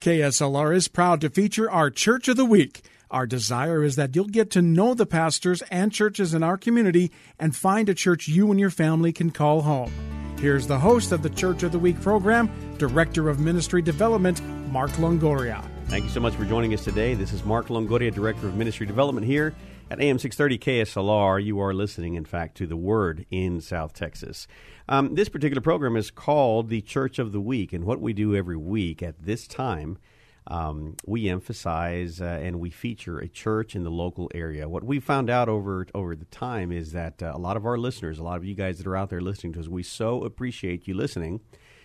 KSLR is proud to feature our Church of the Week. Our desire is that you'll get to know the pastors and churches in our community and find a church you and your family can call home. Here's the host of the Church of the Week program, Director of Ministry Development, Mark Longoria. Thank you so much for joining us today. This is Mark Longoria, Director of Ministry Development here at AM 630 KSLR. You are listening, in fact, to the Word in South Texas. Um, this particular program is called the Church of the Week, and what we do every week at this time, um, we emphasize uh, and we feature a church in the local area. What we found out over over the time is that uh, a lot of our listeners, a lot of you guys that are out there listening to us, we so appreciate you listening.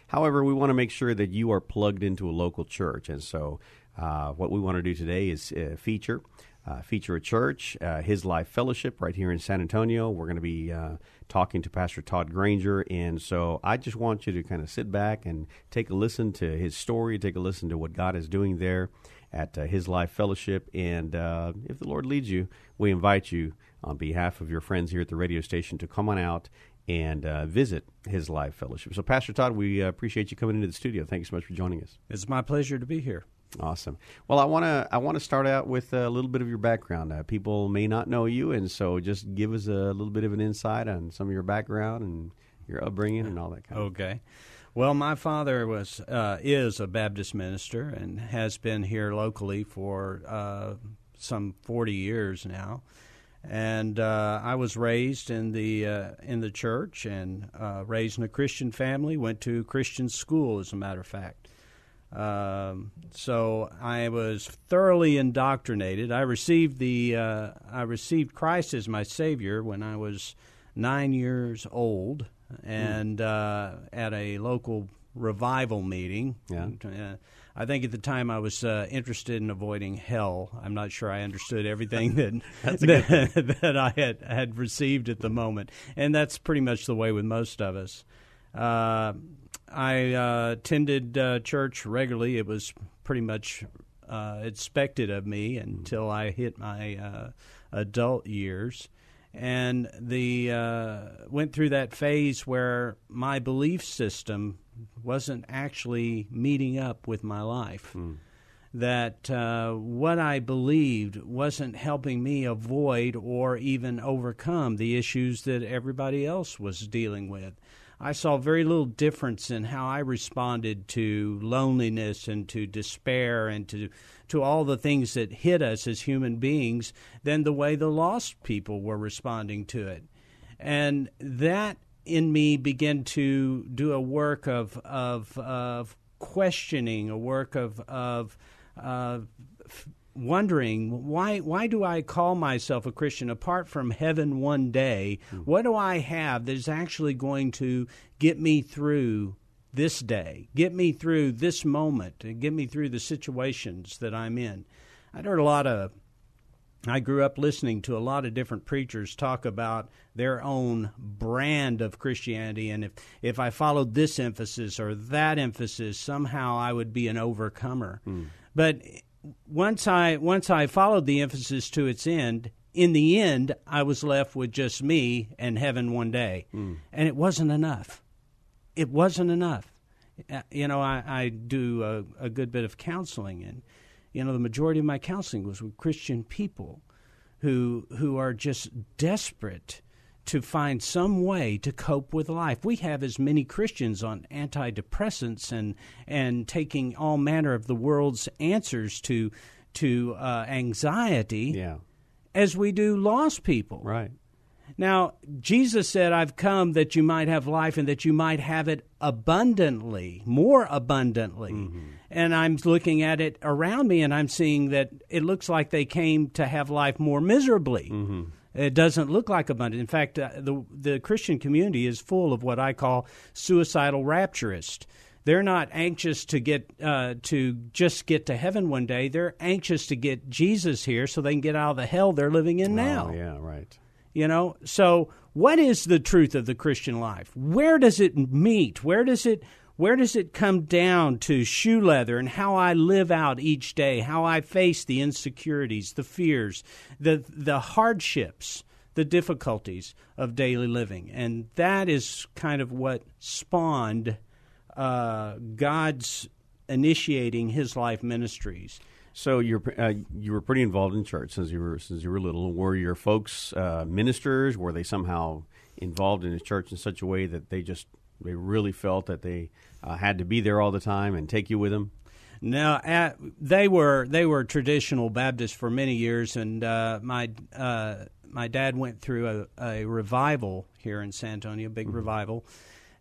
However, we want to make sure that you are plugged into a local church, and so uh, what we want to do today is uh, feature uh, feature a church, uh, His Life Fellowship, right here in San Antonio. We're going to be uh, talking to Pastor Todd Granger, and so I just want you to kind of sit back and take a listen to his story, take a listen to what God is doing there at uh, His Life Fellowship, and uh, if the Lord leads you, we invite you on behalf of your friends here at the radio station to come on out and uh, visit his life fellowship. So, Pastor Todd, we uh, appreciate you coming into the studio. Thank you so much for joining us. It's my pleasure to be here. Awesome. Well, I want to I want to start out with a little bit of your background. Uh, people may not know you, and so just give us a little bit of an insight on some of your background and your upbringing and all that kind of. Okay. Well, my father was uh, is a Baptist minister and has been here locally for uh, some forty years now. And uh, I was raised in the uh, in the church and uh, raised in a Christian family. Went to Christian school, as a matter of fact. Um, so I was thoroughly indoctrinated. I received the uh, I received Christ as my Savior when I was nine years old, and mm. uh, at a local revival meeting. Yeah. Uh, I think at the time I was uh, interested in avoiding hell. I'm not sure I understood everything that that, that, I had had received at the moment, and that's pretty much the way with most of us. Uh, I uh, attended uh, church regularly. It was pretty much uh, expected of me until I hit my uh, adult years, and the uh, went through that phase where my belief system wasn't actually meeting up with my life. Mm. That uh, what I believed wasn't helping me avoid or even overcome the issues that everybody else was dealing with. I saw very little difference in how I responded to loneliness and to despair and to to all the things that hit us as human beings than the way the lost people were responding to it. And that in me began to do a work of of, of questioning, a work of of uh, wondering why why do I call myself a Christian apart from heaven one day? Mm. What do I have that is actually going to get me through this day, get me through this moment, and get me through the situations that I'm in? I heard a lot of I grew up listening to a lot of different preachers talk about their own brand of Christianity, and if, if I followed this emphasis or that emphasis, somehow I would be an overcomer. Mm. But once I once I followed the emphasis to its end, in the end, I was left with just me and heaven one day, mm. and it wasn't enough. It wasn't enough. Uh, you know, I, I do a, a, good bit of counseling, and you know, the majority of my counseling was with Christian people who who are just desperate to find some way to cope with life. We have as many Christians on antidepressants and and taking all manner of the world's answers to to uh, anxiety yeah. as we do lost people. Right. Now, Jesus said, I've come that you might have life and that you might have it abundantly, more abundantly. Mm-hmm. And I'm looking at it around me and I'm seeing that it looks like they came to have life more miserably. Mm-hmm. It doesn't look like abundance. In fact, uh, the the Christian community is full of what I call suicidal rapturists. They're not anxious to get uh, to just get to heaven one day. They're anxious to get Jesus here so they can get out of the hell they're living in now. Oh, yeah, right. You know, so what is the truth of the Christian life? Where does it meet? Where does it where does it come down to shoe leather and how I live out each day, how I face the insecurities, the fears, the the hardships, the difficulties of daily living, and that is kind of what spawned uh, God's initiating His life ministries. So you're uh, you were pretty involved in church since you were since you were little. Were your folks uh, ministers? Were they somehow involved in the church in such a way that they just they really felt that they uh, had to be there all the time and take you with them? No, at, they were they were traditional Baptists for many years, and uh, my uh, my dad went through a, a, revival here in San Antonio, a big mm-hmm. revival,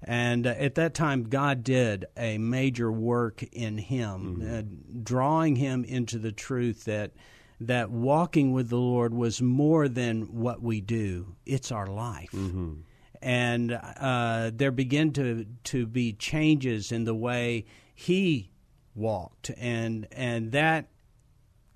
and uh, at that time God did a major work in him, mm-hmm. Uh, drawing him into the truth that that walking with the Lord was more than what we do; it's our life. Mm-hmm and uh, there began to to be changes in the way he walked, and and that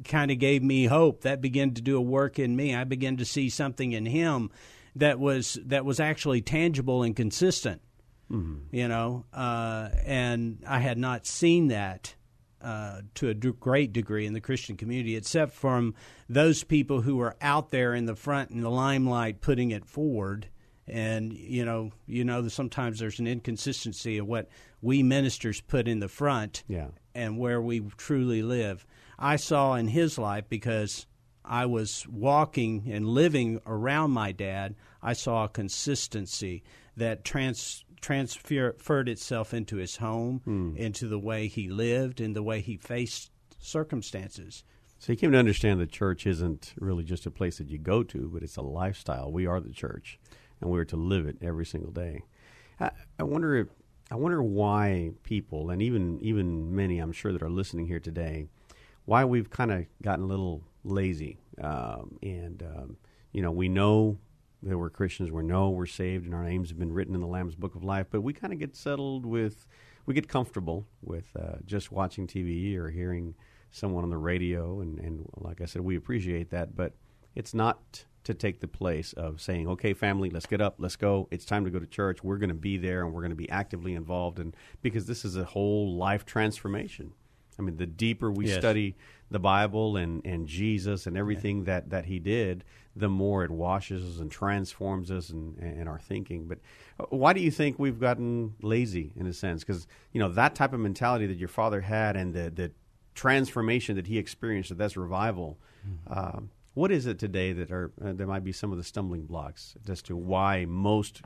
kind of gave me hope. That began to do a work in me. I began to see something in him that was that was actually tangible and consistent. Mm-hmm. You know, uh, and I had not seen that uh, to a d- great degree in the Christian community, except from those people who were out there in the front in the limelight putting it forward and you know you know sometimes there's an inconsistency of what we ministers put in the front yeah. and where we truly live i saw in his life because i was walking and living around my dad i saw a consistency that trans transferred itself into his home hmm. into the way he lived and the way he faced circumstances so you came to understand the church isn't really just a place that you go to, but it's a lifestyle. We are the church and we are to live it every single day. I, I wonder if, I wonder why people, and even even many, I'm sure that are listening here today, why we've kind of gotten a little lazy. Um, and um, you know, we know that we're Christians, we know we're saved, and our names have been written in the Lamb's Book of Life. But we kind of get settled with, we get comfortable with uh, just watching TV or hearing someone on the radio, and, and like I said, we appreciate that, but it's not to take the place of saying, okay, family, let's get up, let's go. It's time to go to church. We're going to be there and we're going to be actively involved. And because this is a whole life transformation. I mean, the deeper we yes. study the Bible and, and Jesus and everything yeah. that, that he did, the more it washes us and transforms us and, and our thinking. But uh, why do you think we've gotten lazy in a sense? Because, you know, that type of mentality that your father had and the, the transformation that he experienced, that that's revival, mm-hmm. um, what is it today that are uh, there might be some of the stumbling blocks as to why most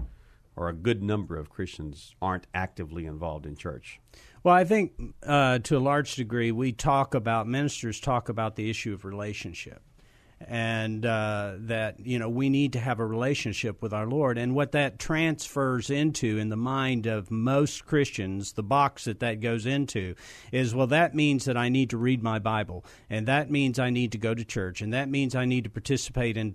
or a good number of Christians aren't actively involved in church? Well, I think uh, to a large degree, we talk about ministers talk about the issue of relationship and uh, that you know we need to have a relationship with our Lord, and what that transfers into in the mind of most Christians, the box that that goes into is well, that means that I need to read my Bible, and that means I need to go to church, and that means I need to participate in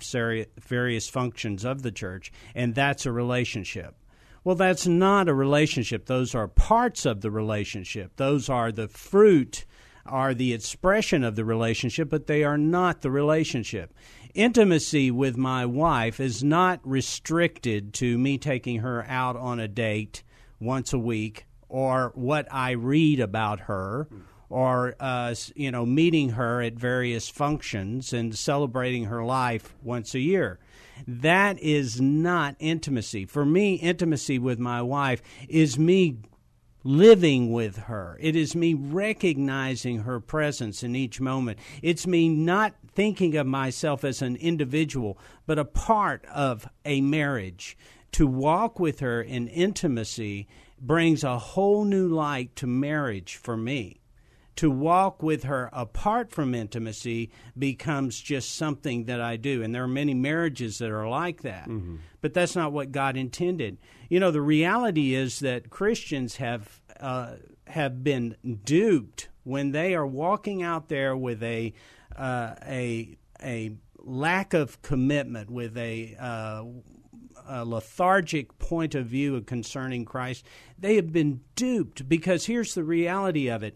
various functions of the church, and that's a relationship. Well, that's not a relationship. Those are parts of the relationship. Those are the fruit are the expression of the relationship, but they are not the relationship. Intimacy with my wife is not restricted to me taking her out on a date once a week or what I read about her or uh, you know meeting her at various functions and celebrating her life once a year. That is not intimacy. For me, intimacy with my wife is me living with her. It is me recognizing her presence in each moment. It's me not thinking of myself as an individual, but a part of a marriage. To walk with her in intimacy brings a whole new light to marriage for me. To walk with her apart from intimacy becomes just something that I do. And there are many marriages that are like that. Mm-hmm. But that's not what God intended. You know, the reality is that Christians have uh, have been duped when they are walking out there with a uh, a a lack of commitment, with a uh, a lethargic point of view concerning Christ, they have been duped because here's the reality of it.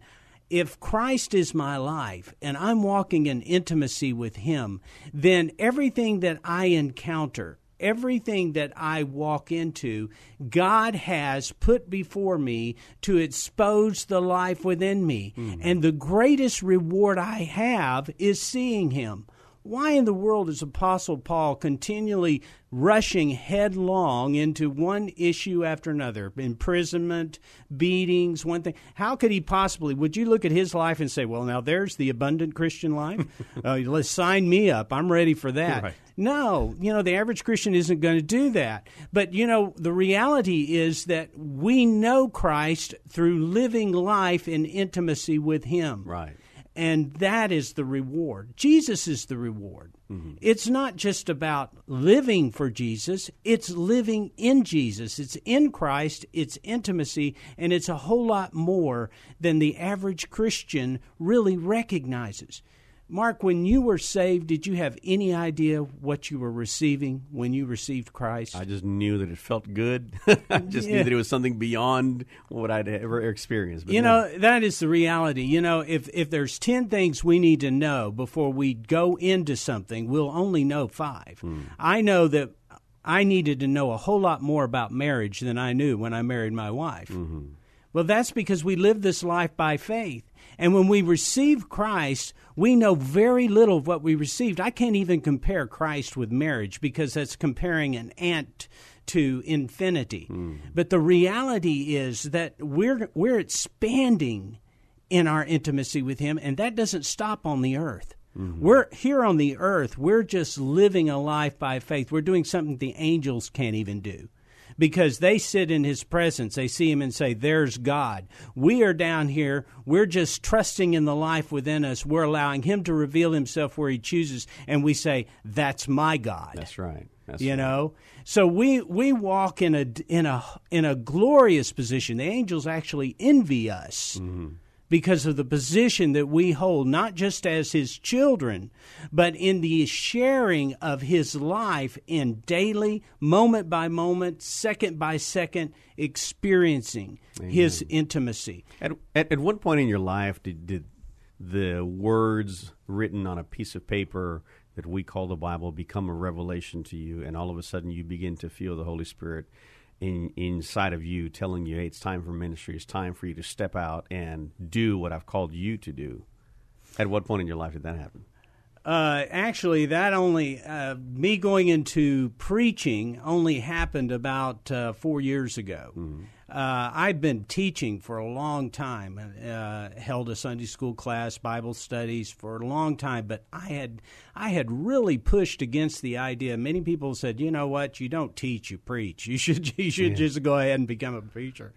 If Christ is my life and I'm walking in intimacy with Him, then everything that I encounter, everything that I walk into, God has put before me to expose the life within me. Mm-hmm. And the greatest reward I have is seeing Him. Why in the world is Apostle Paul continually rushing headlong into one issue after another? Imprisonment, beatings, one thing. How could he possibly? Would you look at his life and say, well, now there's the abundant Christian life? uh, let's sign me up. I'm ready for that. Right. No, you know, the average Christian isn't going to do that. But, you know, the reality is that we know Christ through living life in intimacy with Him. Right. And that is the reward. Jesus is the reward. Mm-hmm. It's not just about living for Jesus, it's living in Jesus. It's in Christ, it's intimacy, and it's a whole lot more than the average Christian really recognizes. Mark, when you were saved, did you have any idea what you were receiving when you received Christ? I just knew that it felt good. I just yeah. knew that it was something beyond what I'd ever experienced. But you no. know, that is the reality. You know, if if there's 10 things we need to know before we go into something, we'll only know 5. Hmm. I know that I needed to know a whole lot more about marriage than I knew when I married my wife. Mm-hmm. Well, that's because we live this life by faith. And when we receive Christ, we know very little of what we received. I can't even compare Christ with marriage because that's comparing an ant to infinity. Mm. But the reality is that we're we're expanding in our intimacy with him and that doesn't stop on the earth. Mm-hmm. We're here on the earth, we're just living a life by faith. We're doing something the angels can't even do because they sit in his presence. They see him and say, There's God. We are down here. We're just trusting in the life within us. We're allowing him to reveal himself where he chooses. And we say, That's my God. That's right. That's you right. know, so we we walk in a in a in a glorious position. The angels actually envy us. Mm-hmm because of the position that we hold, not just as his children, but in the sharing of his life in daily, moment by moment, second by second, experiencing Amen. his intimacy. At, at, at what point in your life did, did the words written on a piece of paper that we call the Bible become a revelation to you, and all of a sudden you begin to feel the Holy Spirit? In inside of you telling you, hey, it's time for ministry. It's time for you to step out and do what I've called you to do. At what point in your life did that happen? Uh, actually, that only uh, me going into preaching only happened about uh, four years ago. Mm-hmm. Uh, I've been teaching for a long time, uh, held a Sunday school class, Bible studies for a long time, but I had I had really pushed against the idea. Many people said, "You know what? You don't teach, you preach. You should you should yeah. just go ahead and become a preacher."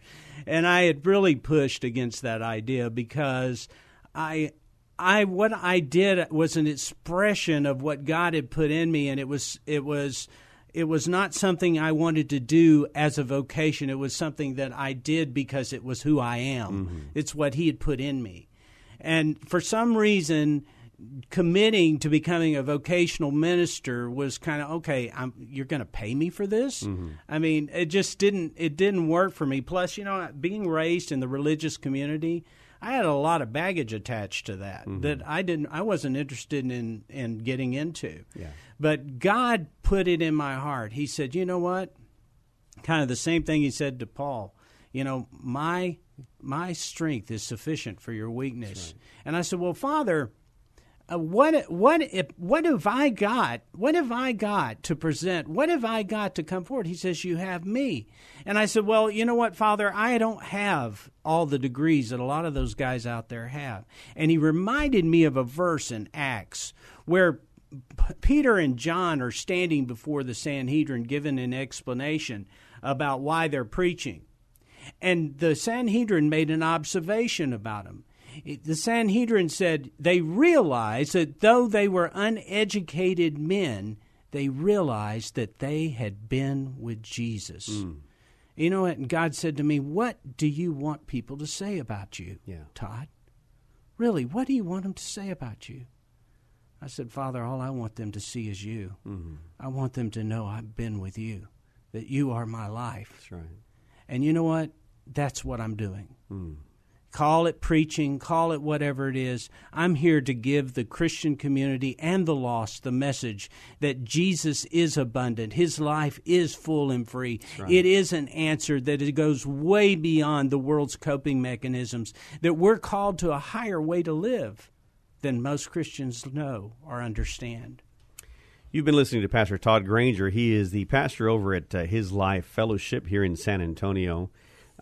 And I had really pushed against that idea because I I what I did was an expression of what God had put in me, and it was it was it was not something I wanted to do as a vocation. It was something that I did because it was who I am. Mm-hmm. It's what He had put in me. And for some reason, committing to becoming a vocational minister was kind of okay. I'm, you're going to pay me for this. Mm-hmm. I mean, it just didn't. It didn't work for me. Plus, you know, being raised in the religious community, I had a lot of baggage attached to that mm-hmm. that I didn't. I wasn't interested in in getting into. Yeah. But God put it in my heart. He said, "You know what?" Kind of the same thing he said to Paul. You know, my my strength is sufficient for your weakness. Right. And I said, "Well, Father, uh, what what if, what have I got? What have I got to present? What have I got to come forward?" He says, "You have me." And I said, "Well, you know what, Father? I don't have all the degrees that a lot of those guys out there have." And he reminded me of a verse in Acts where Peter and John are standing before the Sanhedrin giving an explanation about why they're preaching. And the Sanhedrin made an observation about them. The Sanhedrin said they realized that though they were uneducated men, they realized that they had been with Jesus. Mm. You know what? And God said to me, What do you want people to say about you, yeah. Todd? Really, what do you want them to say about you? I said, Father, all I want them to see is you. Mm-hmm. I want them to know I've been with you. that you are my life. That's right. And you know what? That's what I'm doing. Call it preaching, call it whatever it is. I'm here to give the Christian community and the lost the message that Jesus is abundant. His life is full and free. It is an answer that it goes way beyond the world's coping mechanisms, that we're called to a higher way to live than most Christians know or understand. You've been listening to Pastor Todd Granger. He is the pastor over at uh, His Life Fellowship here in San Antonio.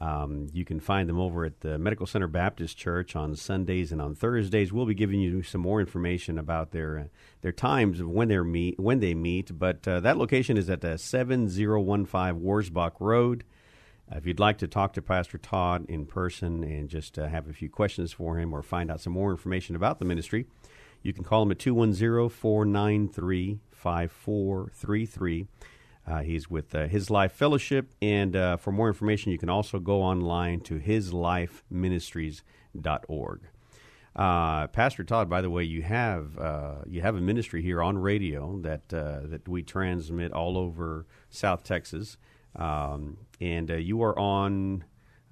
Um, you can find them over at the Medical Center Baptist Church on Sundays and on Thursdays. We'll be giving you some more information about their uh, their times of when they meet when they meet. But uh, that location is at uh, seven zero one five Wurzbach Road. Uh, if you'd like to talk to Pastor Todd in person and just uh, have a few questions for him or find out some more information about the ministry, you can call him at 210 493 5433. Uh, he's with uh, His Life Fellowship, and uh, for more information, you can also go online to hislifeministries.org. Uh, Pastor Todd, by the way, you have uh, you have a ministry here on radio that uh, that we transmit all over South Texas, um, and uh, you are on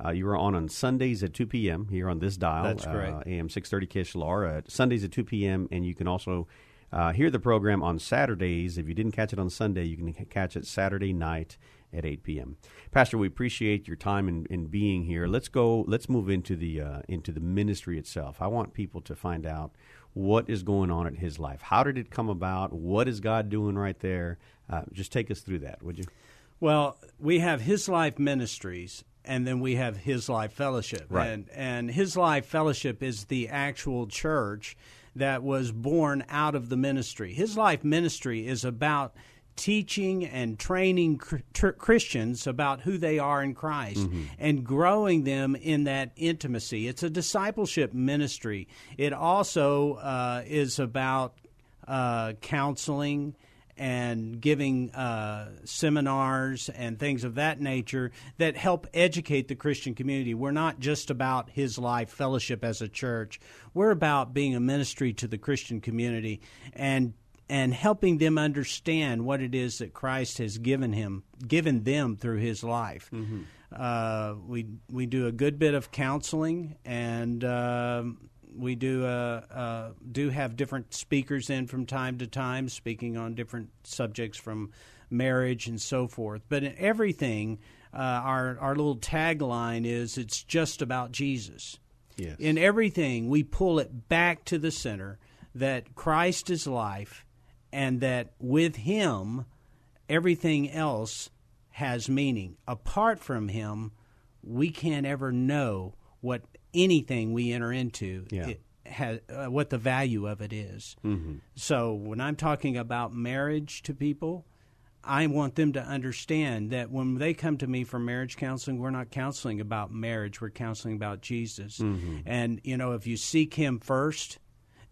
uh, you are on on Sundays at two p.m. here on this dial. That's correct. Uh, AM six thirty KSLR. Uh, Sundays at two p.m. and you can also uh, hear the program on Saturdays. If you didn't catch it on Sunday, you can catch it Saturday night at 8 p.m. Pastor, we appreciate your time in, in being here. Let's go. Let's move into the uh, into the ministry itself. I want people to find out what is going on in his life. How did it come about? What is God doing right there? Uh, just take us through that, would you? Well, we have His Life Ministries, and then we have His Life Fellowship. Right. And, and His Life Fellowship is the actual church that was born out of the ministry. His Life Ministry is about teaching and training tr- Christians about who they are in Christ and growing them in that intimacy. It's a discipleship ministry. It also uh, is about uh, counseling and giving uh, seminars and things of that nature that help educate the Christian community. We're not just about His Life Fellowship as a church. We're about being a ministry to the Christian community and and helping them understand what it is that Christ has given him, given them through His life. Uh, we we do a good bit of counseling and. um we do uh, uh, do have different speakers in from time to time, speaking on different subjects from marriage and so forth. But in everything, uh, our our little tagline is "It's just about Jesus." Yes. In everything, we pull it back to the center that Christ is life, and that with Him, everything else has meaning. Apart from Him, we can't ever know what anything we enter into Yeah. it has, uh, what the value of it is. So when I'm talking about marriage to people, I want them to understand that when they come to me for marriage counseling, we're not counseling about marriage, we're counseling about Jesus. And you know, if you seek him first,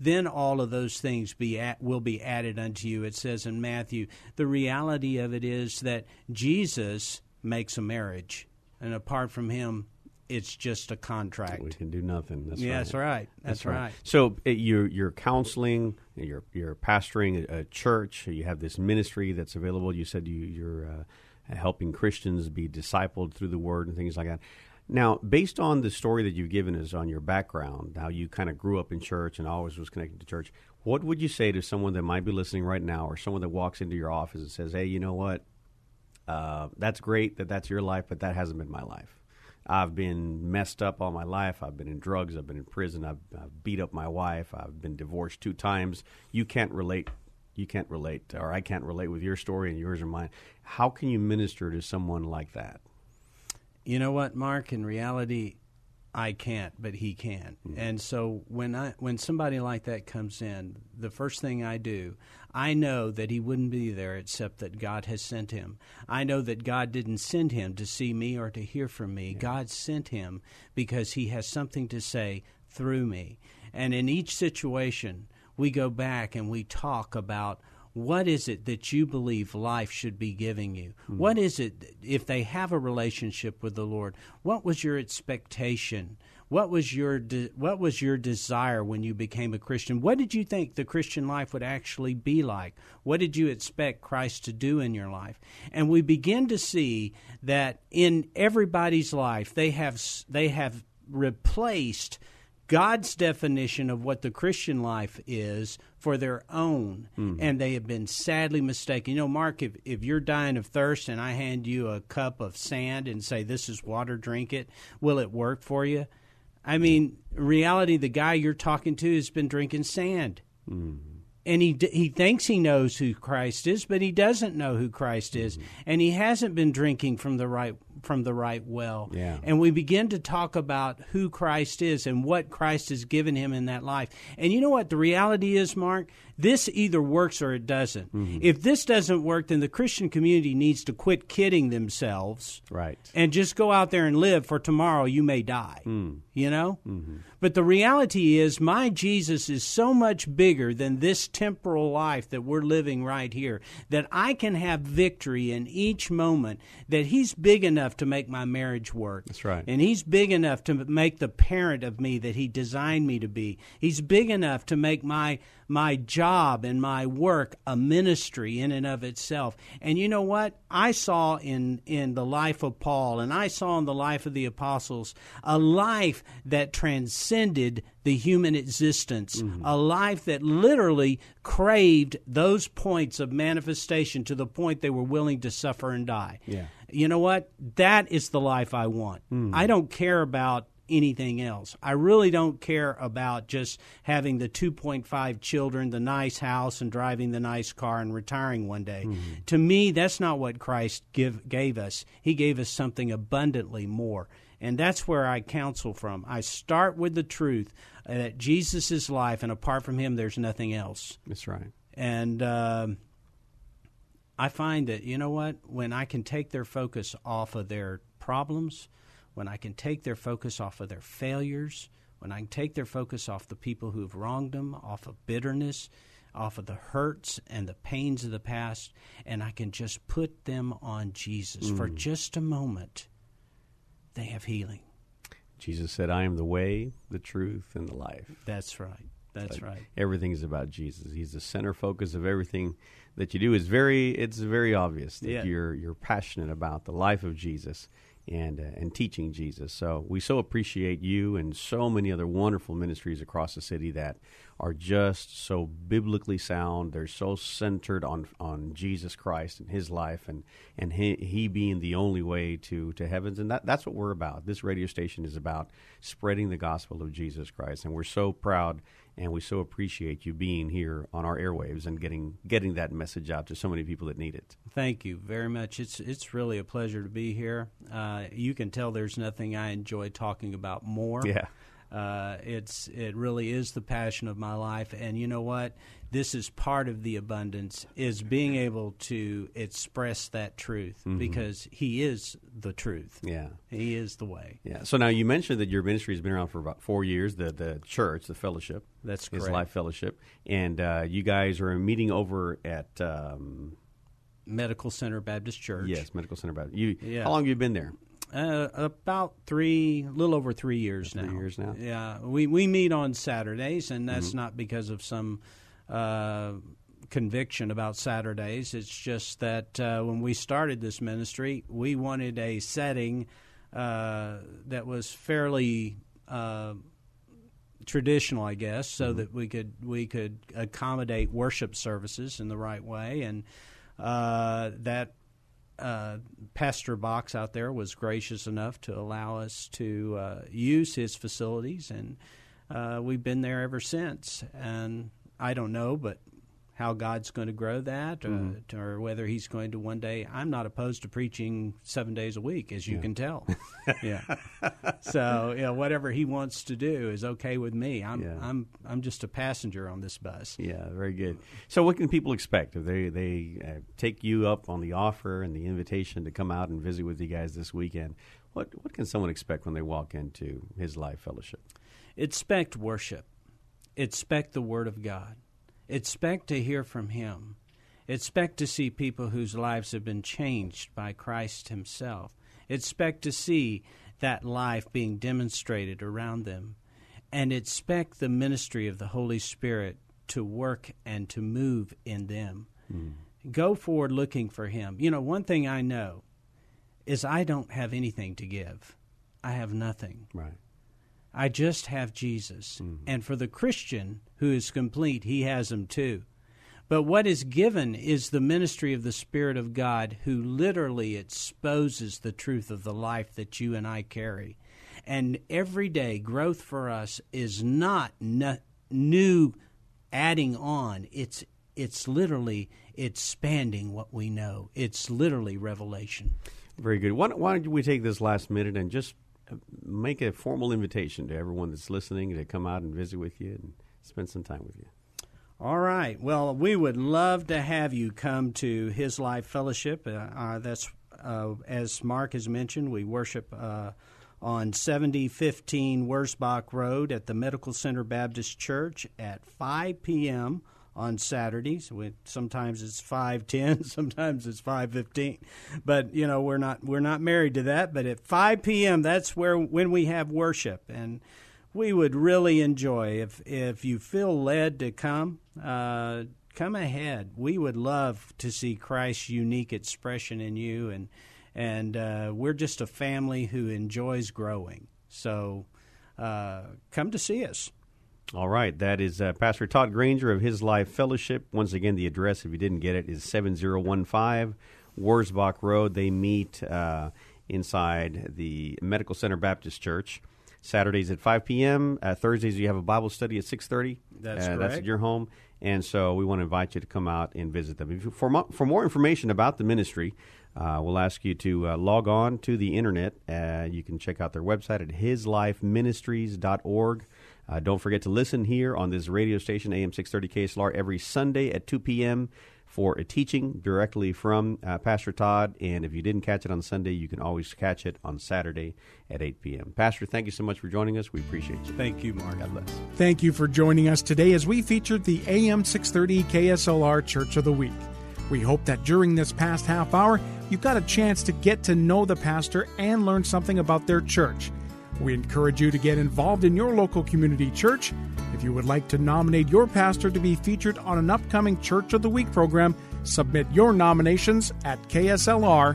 then all of those things be at, will be added unto you. It says in Matthew, the reality of it is that Jesus makes a marriage, and apart from him, it's just a contract. We can do nothing. That's yeah, right. that's right. That's, right. So uh, you're you're counseling, you're you're pastoring a, a church. You have this ministry that's available. You said you, you're uh, helping Christians be discipled through the Word and things like that. Now, based on the story that you've given us on your background, how you kind of grew up in church and always was connected to church, what would you say to someone that might be listening right now, or someone that walks into your office and says, "Hey, you know what? Uh, that's great that that's your life, but that hasn't been my life." I've been messed up all my life. I've been in drugs. I've been in prison. I've, I've beat up my wife. I've been divorced two times. You can't relate. You can't relate, or I can't relate with your story and yours or mine. How can you minister to someone like that? You know what, Mark? In reality, I can't, but he can. Mm-hmm. And so when I when somebody like that comes in, the first thing I do, I know that he wouldn't be there except that God has sent him. I know that God didn't send him to see me or to hear from me. God sent him because he has something to say through me. And in each situation, we go back and we talk about what is it that you believe life should be giving you? Hmm. What is it, if they have a relationship with the Lord, what was your expectation? What was your de- what was your desire when you became a Christian? What did you think the Christian life would actually be like? What did you expect Christ to do in your life? And we begin to see that in everybody's life they have they have replaced God's definition of what the Christian life is for their own, mm-hmm. and they have been sadly mistaken. You know, Mark, if, if you're dying of thirst and I hand you a cup of sand and say, This is water, drink it, will it work for you? I mean, reality, the guy you're talking to has been drinking sand. Mm-hmm and he he thinks he knows who Christ is, but he doesn't know who Christ is, mm-hmm. and he hasn't been drinking from the right from the right well. Yeah. And we begin to talk about who Christ is and what Christ has given him in that life. And you know what the reality is, Mark? This either works or it doesn't. Mm-hmm. If this doesn't work, then the Christian community needs to quit kidding themselves. Right. And just go out there and live for tomorrow you may die. Mm. You know? Mm-hmm. But the reality is my Jesus is so much bigger than this temporal life that we're living right here that I can have victory in each moment that he's big enough to make my marriage work. That's right. And he's big enough to make the parent of me that he designed me to be. He's big enough to make my my job and my work a ministry in and of itself. And you know what? I saw in, in the life of Paul and I saw in the life of the apostles a life that transcended the human existence, mm-hmm. a life that literally craved those points of manifestation to the point they were willing to suffer and die. Yeah. You know what? That is the life I want. Mm-hmm. I don't care about anything else. I really don't care about just having the 2.5 children, the nice house, and driving the nice car and retiring one day. Mm-hmm. To me, that's not what Christ give, gave us. He gave us something abundantly more. And that's where I counsel from. I start with the truth that Jesus is life, and apart from him, there's nothing else. That's right. And uh, I find that, you know what? When I can take their focus off of their problems, when I can take their focus off of their failures, when I can take their focus off the people who have wronged them, off of bitterness, off of the hurts and the pains of the past, and I can just put them on Jesus mm. for just a moment, they have healing. Jesus said, I am the way, the truth, and the life. That's right. That's but right. Everything is about Jesus. He's the center focus of everything that you do. Is very it's very obvious that yeah. you're you're passionate about the life of Jesus and uh, and teaching Jesus. So we so appreciate you and so many other wonderful ministries across the city that are just so biblically sound. They're so centered on on Jesus Christ and His life and and he, he being the only way to to heavens. And that that's what we're about. This radio station is about spreading the gospel of Jesus Christ, and we're so proud and we so appreciate you being here on our airwaves and getting getting that message out to so many people that need it. Thank you very much. It's it's really a pleasure to be here. Uh, you can tell there's nothing I enjoy talking about more. Yeah. Uh, it's it really is the passion of my life, and you know what? This is part of the abundance is being able to express that truth mm-hmm. because He is the truth. Yeah, He is the way. Yeah. So now you mentioned that your ministry has been around for about four years. The the church, the fellowship, that's correct. Is Life Fellowship, and uh, you guys are meeting over at. Um, Medical Center Baptist Church. Yes, Medical Center Baptist. You, yeah. How long have you been there? Uh, about three, a little over three years three now. years now. Yeah, we we meet on Saturdays, and that's mm-hmm. not because of some uh, conviction about Saturdays. It's just that uh, when we started this ministry, we wanted a setting uh, that was fairly uh, traditional, I guess, so mm-hmm. that we could we could accommodate worship services in the right way, and uh, that uh, Pastor Box out there was gracious enough to allow us to uh, use his facilities, and uh, we've been there ever since. And I don't know, but how God's going to grow that, mm-hmm. or whether He's going to one day. I'm not opposed to preaching seven days a week, as you yeah. can tell. yeah. So you know, whatever He wants to do is okay with me. I'm yeah. I'm I'm just a passenger on this bus. Yeah, very good. So, what can people expect if they they uh, take you up on the offer and the invitation to come out and visit with you guys this weekend? What what can someone expect when they walk into His Life Fellowship? Expect worship. Expect the Word of God Expect to hear from Him. Expect to see people whose lives have been changed by Christ Himself. Expect to see that life being demonstrated around them and expect the ministry of the Holy Spirit to work and to move in them. Mm. Go forward looking for Him. You know, one thing I know is I don't have anything to give, I have nothing. Right. I just have Jesus. Mm-hmm. And for the Christian who is complete, he has him too. But what is given is the ministry of the Spirit of God who literally exposes the truth of the life that you and I carry. And every day, growth for us is not new adding on. It's it's literally expanding what we know. It's literally revelation. Very good. Why, why don't we take this last minute and just make a formal invitation to everyone that's listening to come out and visit with you and spend some time with you? All right. Well, we would love to have you come to His Life Fellowship. Uh, uh, that's uh, as Mark has mentioned. We worship uh, on 7015 Wurzbach Road at the Medical Center Baptist Church at 5 p.m. on Saturdays. Sometimes it's 5:10, sometimes it's 5:15. But, you know, we're not we're not married to that, but at 5 p.m. that's where when we have worship and we would really enjoy if if you feel led to come uh, come ahead. We would love to see Christ's unique expression in you and and uh, we're just a family who enjoys growing. So uh, come to see us. All right, that is uh, Pastor Todd Granger of His Life Fellowship. Once again, the address, if you didn't get it, is 7015 Wurzbach Road. They meet uh, inside the Medical Center Baptist Church. Saturdays at 5 p.m. Uh, Thursdays you have a Bible study at 6:30. That's uh, That's at your home, and so we want to invite you to come out and visit them. You, for mo- for more information about the ministry, uh, we'll ask you to uh, log on to the internet. Uh, you can check out their website at hislifeministries.org. Uh, don't forget to listen here on this radio station, AM 630 KSLR, every Sunday at 2 p.m. for a teaching directly from uh, Pastor Todd. And if you didn't catch it on Sunday, you can always catch it on Saturday at 8 p.m. Pastor, thank you so much for joining us. We appreciate you. Thank you, Mark. God bless. Thank you for joining us today as we featured the AM 630 KSLR Church of the Week. We hope that during this past half hour, you got a chance to get to know the pastor and learn something about their church. We encourage you to get involved in your local community church. If you would like to nominate your pastor to be featured on an upcoming Church of the Week program, submit your nominations at kslr.com.